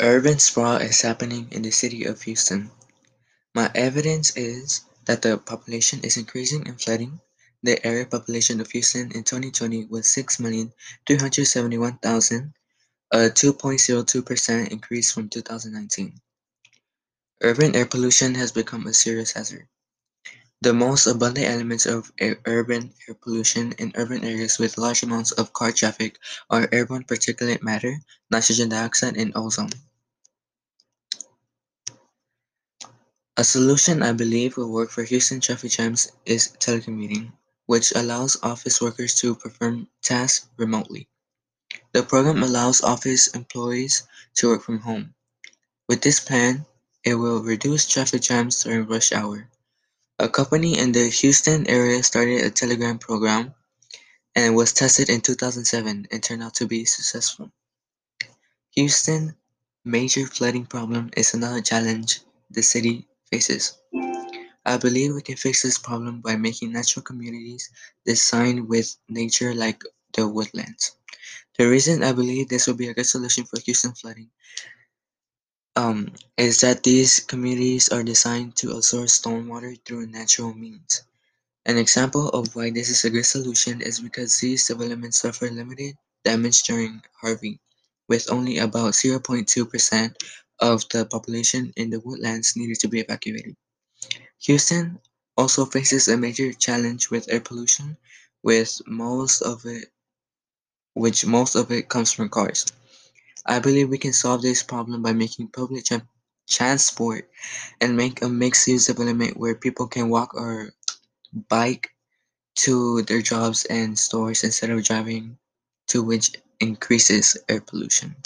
Urban sprawl is happening in the city of Houston. My evidence is that the population is increasing and flooding. The area population of Houston in 2020 was 6,371,000, a 2.02% increase from 2019. Urban air pollution has become a serious hazard. The most abundant elements of urban air pollution in urban areas with large amounts of car traffic are airborne particulate matter, nitrogen dioxide, and ozone. A solution I believe will work for Houston traffic jams is telecommuting, which allows office workers to perform tasks remotely. The program allows office employees to work from home. With this plan, it will reduce traffic jams during rush hour. A company in the Houston area started a Telegram program and was tested in 2007 and turned out to be successful. Houston major flooding problem is another challenge the city faces. I believe we can fix this problem by making natural communities designed with nature like the woodlands. The reason I believe this will be a good solution for Houston flooding um, is that these communities are designed to absorb stormwater through natural means. An example of why this is a good solution is because these developments suffer limited damage during Harvey, with only about 0.2% of the population in the woodlands needed to be evacuated. Houston also faces a major challenge with air pollution, with most of it which most of it comes from cars. I believe we can solve this problem by making public tra transport and make a mixed-use development where people can walk or bike to their jobs and stores instead of driving to which increases air pollution.